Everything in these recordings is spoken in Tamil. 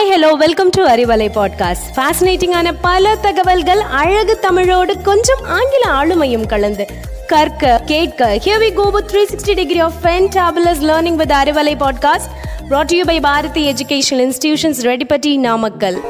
Hi hello welcome to Arivalai podcast ஃபேசினேட்டிங்கான பல தகவல்கள் அழகு தமிழோடு கொஞ்சம் ஆங்கில ஆளுமையும் கலந்து. கற்க கேட்க here we go with 360 degree of fantabulous learning with Arivalai podcast brought to you by Bharathi educational institutions Reddipatti Namakkal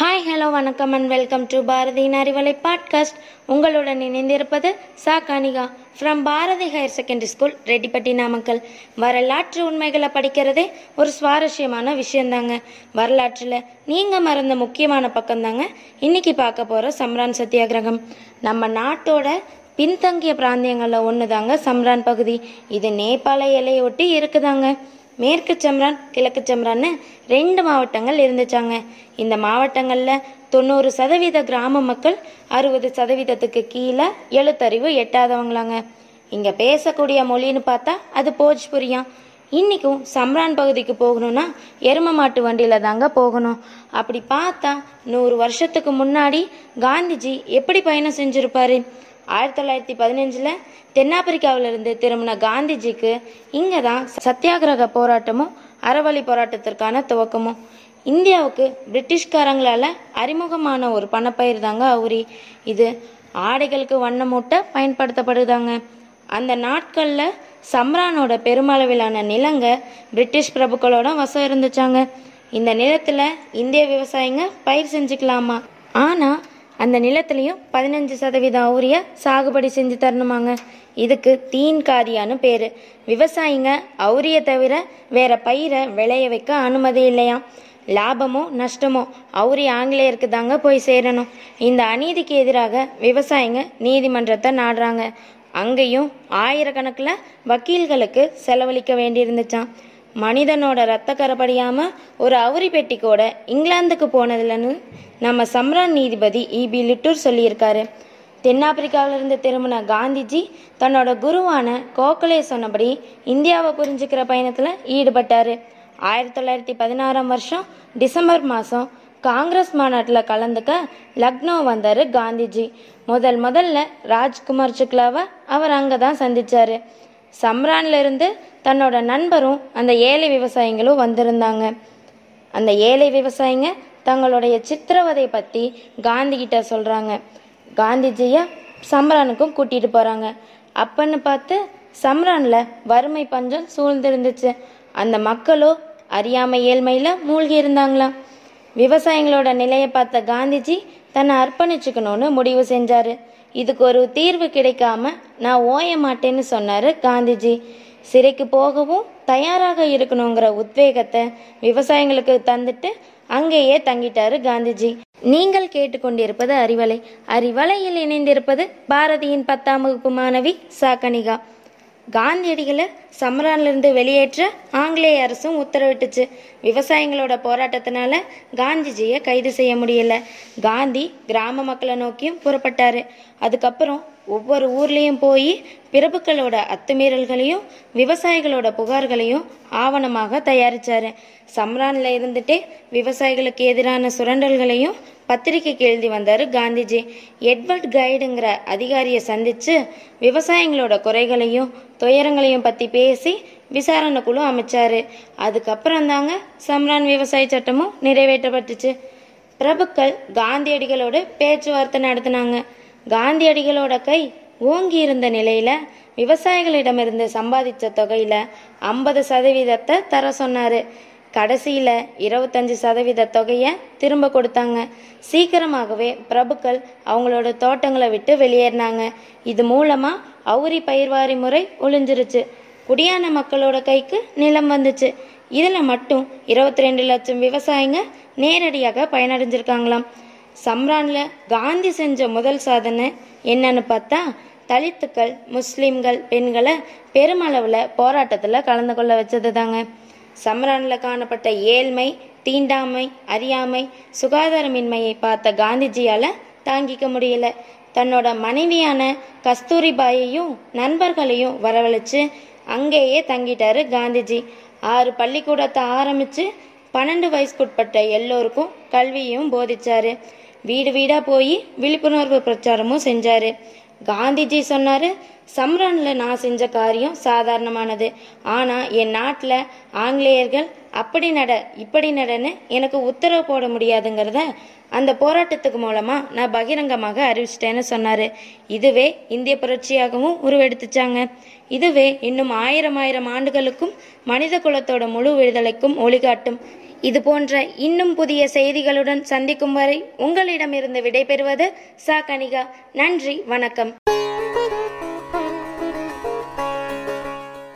hi hello வணக்கம் அண்ட் வெல்கம் டு பாரதியின் அறிவலை பாட்காஸ்ட் உங்களுடன் இணைந்திருப்பது சா Kanika from Bharathi higher secondary school Reddipatti Namakkal. வரலாற்று உண்மைகளை படிக்கிறதே ஒரு சுவாரஸ்யமான விஷயந்தாங்க. வரலாற்றில் நீங்கள் மறந்த முக்கியமான பக்கம்தாங்க. இன்னைக்கு பார்க்க போகிற சம்ரான் சத்தியாகிரகம். நம்ம நாட்டோட பின்தங்கிய பிராந்தியங்களில் ஒன்று தாங்க சம்ரான் பகுதி. இது நேபாள எல்லையொட்டி இருக்குதாங்க. மேற்கு சம்ரான் கிழக்கு சம்ரான்னு ரெண்டு மாவட்டங்கள் இருந்துச்சாங்க. இந்த மாவட்டங்களில் தொண்ணூறு சதவீத கிராம மக்கள் அறுபது சதவீதத்துக்கு கீழே எழுத்தறிவு எட்டாதவங்களாங்க. இங்கே பேசக்கூடிய மொழின்னு பார்த்தா அது போஜ்புரியா. இன்றைக்கும் சம்ரான் பகுதிக்கு போகணும்னா எரும மாட்டு வண்டியில் தாங்க போகணும். அப்படி பார்த்தா நூறு வருஷத்துக்கு முன்னாடி காந்திஜி எப்படி பயணம் செஞ்சுருப்பாரு? ஆயிரத்தி தொள்ளாயிரத்தி பதினஞ்சில் தென்னாப்பிரிக்காவிலிருந்து திரும்பின காந்திஜிக்கு இங்கே தான் சத்தியாகிரக போராட்டமும் அறவழி போராட்டத்திற்கான துவக்கமும். இந்தியாவுக்கு பிரிட்டிஷ்காரங்களால் அறிமுகமான ஒரு பணப்பயிர் தாங்க அவுரி. இது ஆடைகளுக்கு வண்ணமூட்ட பயன்படுத்தப்படுதாங்க. அந்த நாட்களில் சம்ரானோட பெருமளவிலான நிலங்க பிரிட்டிஷ் பிரபுக்களோட வசம் இருந்துச்சாங்க. இந்த நிலத்தில் இந்திய விவசாயிங்க பயிர் செஞ்சுக்கலாமா? ஆனால் அந்த நிலத்துலையும் பதினஞ்சு சதவீதம் அவுரிய சாகுபடி செஞ்சு தரணுமாங்க. இதுக்கு தீன்காரியான்னு பேர். விவசாயிங்க அவுரிய தவிர வேற பயிரை விளைய வைக்க அனுமதி இல்லையாம் லாபமோ நஷ்டமோ அவுரி ஆங்கிலேயருக்கு தாங்க போய் சேரணும். இந்த அநீதிக்கு எதிராக விவசாயிங்க நீதிமன்றத்தை நாடுறாங்க. அங்கேயும் ஆயிரக்கணக்கில் வக்கீல்களுக்கு செலவழிக்க வேண்டியிருந்துச்சான் மனிதனோட ரத்த கரப்படியாம ஒரு அவுரி பெட்டி கூட இங்கிலாந்துக்கு போனதுலன்னு நம்ம சம்ரான் நீதிபதி இபி லிட்டூர் சொல்லியிருக்காரு. தென்னாப்பிரிக்காவிலிருந்து திரும்பின காந்திஜி தன்னோட குருவான கோகலே சொன்னபடி இந்தியாவை புரிஞ்சுக்கிற பயணத்தில் ஈடுபட்டார். ஆயிரத்தி தொள்ளாயிரத்தி பதினாறாம் வருஷம் டிசம்பர் மாதம் காங்கிரஸ் மாநாட்டில் கலந்துக்க லக்னோ வந்தார் காந்திஜி. முதல் முதல்ல ராஜ்குமார் சுக்லாவை அவர் அங்கே தான் சந்திச்சாரு. சம்ரான்லேருந்து தன்னோட நண்பரும் அந்த ஏழை விவசாயிகளும் வந்திருந்தாங்க. அந்த ஏழை விவசாயிங்க தங்களுடைய சித்திரவதை பற்றி காந்திகிட்ட சொல்கிறாங்க காந்திஜியை சம்ரானுக்கும் கூட்டிகிட்டு போகிறாங்க அப்பன்னு பார்த்து சம்ரானில் வறுமை பஞ்சம் சூழ்ந்திருந்துச்சு. அந்த மக்களோ அறியாமை ஏழ்மையில் மூழ்கி இருந்தாங்களாம் விவசாயிகளோட நிலையை பார்த்த காந்திஜி தன்னை அர்ப்பணிச்சுக்கணும்னு முடிவு செஞ்சாரு. இதுக்கு ஒரு தீர்வு கிடைக்காம நான் ஓய மாட்டேன்னு சொன்னாரு காந்திஜி. சிறைக்கு போகவும் தயாராக இருக்கணுங்கிற உத்வேகத்தை விவசாயிகளுக்கு தந்துட்டு அங்கேயே தங்கிட்டாரு காந்திஜி. நீங்கள் கேட்டுக்கொண்டிருப்பது அறிவலை. அறிவலையில் இணைந்திருப்பது பாரதியின் பத்தாம் வகுப்பு மாணவி சாக்கனிகா காந்தியடிகளை சம்ரான்லேருந்து வெளியேற்ற ஆங்கிலேய அரசும் உத்தரவிட்டுச்சு. விவசாயிகளோட போராட்டத்தினால காந்திஜியை கைது செய்ய முடியல. காந்தி கிராம மக்களை நோக்கியும் புறப்பட்டாரு. அதுக்கப்புறம் ஒவ்வொரு ஊர்லேயும் போய் பிரபுக்களோட அத்துமீறல்களையும் விவசாயிகளோட புகார்களையும் ஆவணமாக தயாரிச்சாரு. சம்ரானில் இருந்துட்டே விவசாயிகளுக்கு எதிரான சுரண்டல்களையும் பத்திரிக்கைக்கு எழுதி வந்தார் காந்திஜி. எட்வர்ட் கைடுங்கிற அதிகாரியை சந்தித்து விவசாயிங்களோட குறைகளையும் துயரங்களையும் பற்றி பேசி விசாரணை குழு அமைச்சார். அதுக்கப்புறம் தாங்க சம்ரான் விவசாய சட்டமும் நிறைவேற்றப்பட்டுச்சு. பிரபுக்கள் காந்தியடிகளோடு பேச்சுவார்த்தை நடத்தினாங்க. காந்தியடிகளோட கை ஓங்கி இருந்த நிலையில விவசாயிகளிடமிருந்து சம்பாதிச்ச தொகையில ஐம்பது சதவீதத்தை தர சொன்னாரு. கடைசியில் இருபத்தஞ்சு சதவீத தொகையை திரும்ப கொடுத்தாங்க. சீக்கிரமாகவே பிரபுக்கள் அவங்களோட தோட்டங்களை விட்டு வெளியேறினாங்க. இது மூலமாக அவுரி பயிர்வாரி முறை ஒளிஞ்சிருச்சு. குடியான மக்களோட கைக்கு நிலம் வந்துச்சு. இதில் மட்டும் இருபத்தி ரெண்டு லட்சம் விவசாயிங்க நேரடியாக பயனடைஞ்சிருக்காங்களாம். சம்ரானில் காந்தி செஞ்ச முதல் சாதனை என்னன்னு பார்த்தா தலித்துக்கள் முஸ்லீம்கள் பெண்களை பெருமளவில் போராட்டத்தில் கலந்து கொள்ள வச்சது தாங்க சம்ரானில் காணப்பட்ட ஏழ்மை தீண்டாமை அறியாமை சுகாதாரமின்மையை பார்த்த காந்திஜியால் தாங்கிக்க முடியல. தன்னோட மனைவியான கஸ்தூரிபாயையும் நண்பர்களையும் வரவழைச்சு அங்கேயே தங்கிட்டாரு காந்திஜி. ஆறு பள்ளிக்கூடத்தை ஆரம்பித்து பன்னெண்டு வயசுக்குட்பட்ட எல்லோருக்கும் கல்வியும் போதிச்சாரு. வீடு வீடாக போய் விழிப்புணர்வு பிரச்சாரமும் செஞ்சாரு. காந்திஜி சொன்னாரு சம்ரானில் நான் செஞ்ச காரியம் சாதாரணமானது. ஆனா என் நாட்டில் ஆங்கிலேயர்கள் அப்படி நட இப்படி நடன்னு எனக்கு உத்தரவு போட முடியாதுங்கிறத அந்த போராட்டத்துக்கு மூலமாக நான் பகிரங்கமாக அறிவிச்சிட்டேன்னு சொன்னார். இதுவே இந்திய புரட்சியாகவும் உருவெடுத்துச்சாங்க. இதுவே இன்னும் ஆயிரம் ஆயிரம் ஆண்டுகளுக்கும் மனித குலத்தோட முழு விடுதலைக்கும் ஒளிகாட்டும். இது போன்ற இன்னும் புதிய செய்திகளுடன் சந்திக்கும் வரை உங்களிடமிருந்து விடைபெறுவது சா கனிகா. நன்றி வணக்கம்.